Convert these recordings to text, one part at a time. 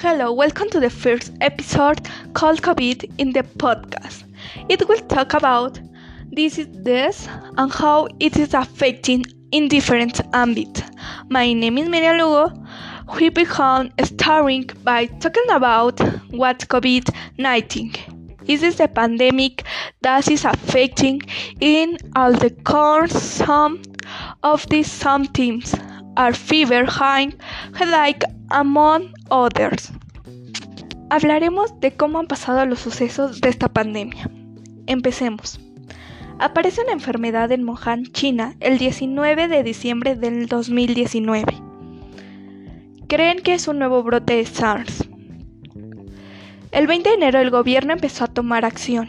Hello, welcome to the first episode called COVID in the podcast. It will talk about this is this and how it is affecting in different ambits. My name is Miriam Lugo. We began starting by talking about what COVID-19 is. This the pandemic that is affecting in all the course some of these symptoms are fever, high, headache, among others. Hablaremos de cómo han pasado los sucesos de esta pandemia. Empecemos. Aparece una enfermedad en Wuhan, China, el 19 de diciembre del 2019. Creen que es un nuevo brote de SARS. El 20 de enero el gobierno empezó a tomar acción.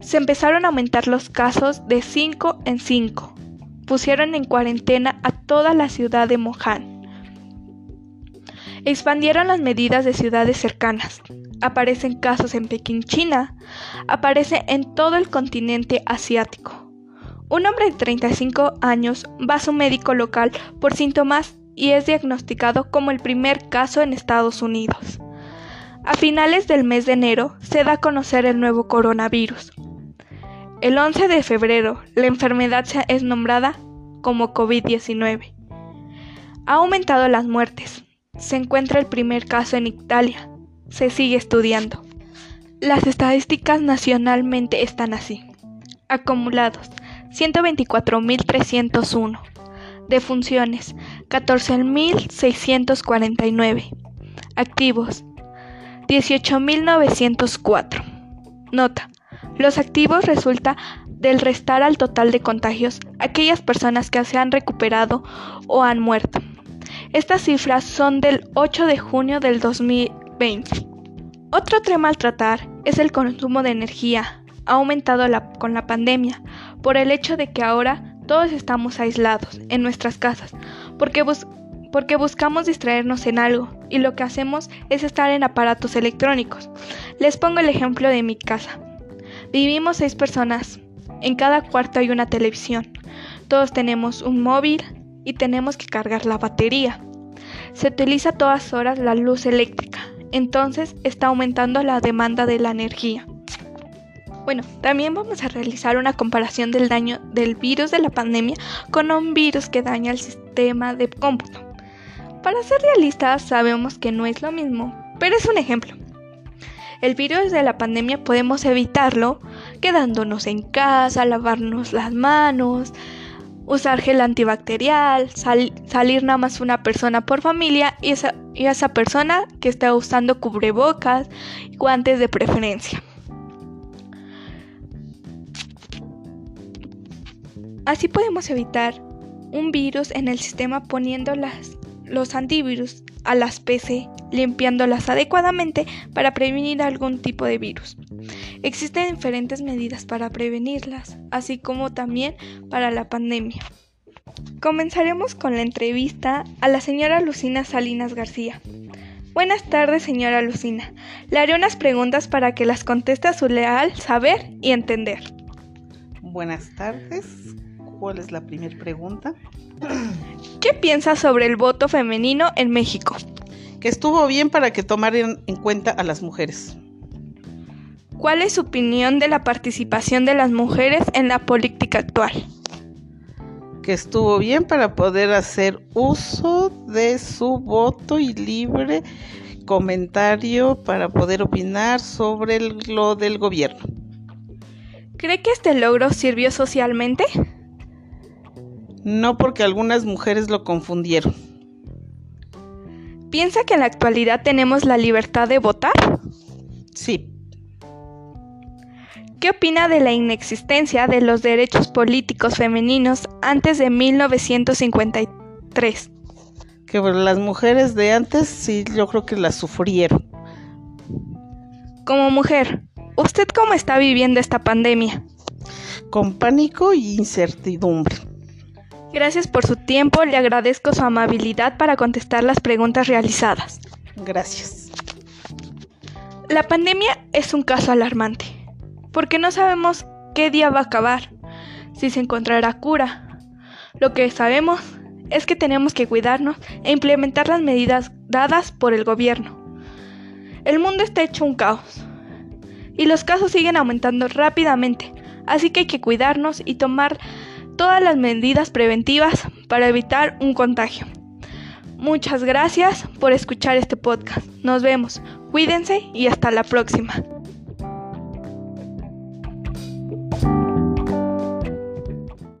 Se empezaron a aumentar los casos de 5 en 5 pusieron en cuarentena a toda la ciudad de Wuhan. Expandieron las medidas de ciudades cercanas. Aparecen casos en Pekín, China. Aparece en todo el continente asiático. Un hombre de 35 años va a su médico local por síntomas y es diagnosticado como el primer caso en Estados Unidos. A finales del mes de enero se da a conocer el nuevo coronavirus, el 11 de febrero, la enfermedad es nombrada como COVID-19. Ha aumentado las muertes. Se encuentra el primer caso en Italia. Se sigue estudiando. Las estadísticas nacionalmente están así. Acumulados 124.301. Defunciones 14.649. Activos 18.904. Nota. Los activos resulta del restar al total de contagios aquellas personas que se han recuperado o han muerto. Estas cifras son del 8 de junio del 2020. Otro tema al tratar es el consumo de energía. Ha aumentado con la pandemia por el hecho de que ahora todos estamos aislados en nuestras casas porque, porque buscamos distraernos en algo y lo que hacemos es estar en aparatos electrónicos. Les pongo el ejemplo de mi casa. Vivimos seis personas. En cada cuarto hay una televisión. Todos tenemos un móvil y tenemos que cargar la batería. Se utiliza a todas horas la luz eléctrica, entonces está aumentando la demanda de la energía. Bueno, también vamos a realizar una comparación del daño del virus de la pandemia con un virus que daña el sistema de cómputo. Para ser realistas, sabemos que no es lo mismo, pero es un ejemplo. El virus de la pandemia podemos evitarlo quedándonos en casa, lavarnos las manos, usar gel antibacterial, salir nada más una persona por familia y esa, y esa persona que está usando cubrebocas, guantes de preferencia. Así podemos evitar un virus en el sistema poniendo las, los antivirus a las PC limpiándolas adecuadamente para prevenir algún tipo de virus. Existen diferentes medidas para prevenirlas, así como también para la pandemia. Comenzaremos con la entrevista a la señora Lucina Salinas García. Buenas tardes, señora Lucina. Le haré unas preguntas para que las conteste a su leal saber y entender. Buenas tardes. ¿Cuál es la primera pregunta? ¿Qué piensa sobre el voto femenino en México? que estuvo bien para que tomaran en cuenta a las mujeres. ¿Cuál es su opinión de la participación de las mujeres en la política actual? Que estuvo bien para poder hacer uso de su voto y libre comentario para poder opinar sobre lo del gobierno. ¿Cree que este logro sirvió socialmente? No porque algunas mujeres lo confundieron. ¿Piensa que en la actualidad tenemos la libertad de votar? Sí. ¿Qué opina de la inexistencia de los derechos políticos femeninos antes de 1953? Que las mujeres de antes sí, yo creo que las sufrieron. Como mujer, ¿usted cómo está viviendo esta pandemia? Con pánico e incertidumbre. Gracias por su tiempo, le agradezco su amabilidad para contestar las preguntas realizadas. Gracias. La pandemia es un caso alarmante, porque no sabemos qué día va a acabar, si se encontrará cura. Lo que sabemos es que tenemos que cuidarnos e implementar las medidas dadas por el gobierno. El mundo está hecho un caos y los casos siguen aumentando rápidamente, así que hay que cuidarnos y tomar todas las medidas preventivas para evitar un contagio. Muchas gracias por escuchar este podcast. Nos vemos, cuídense y hasta la próxima.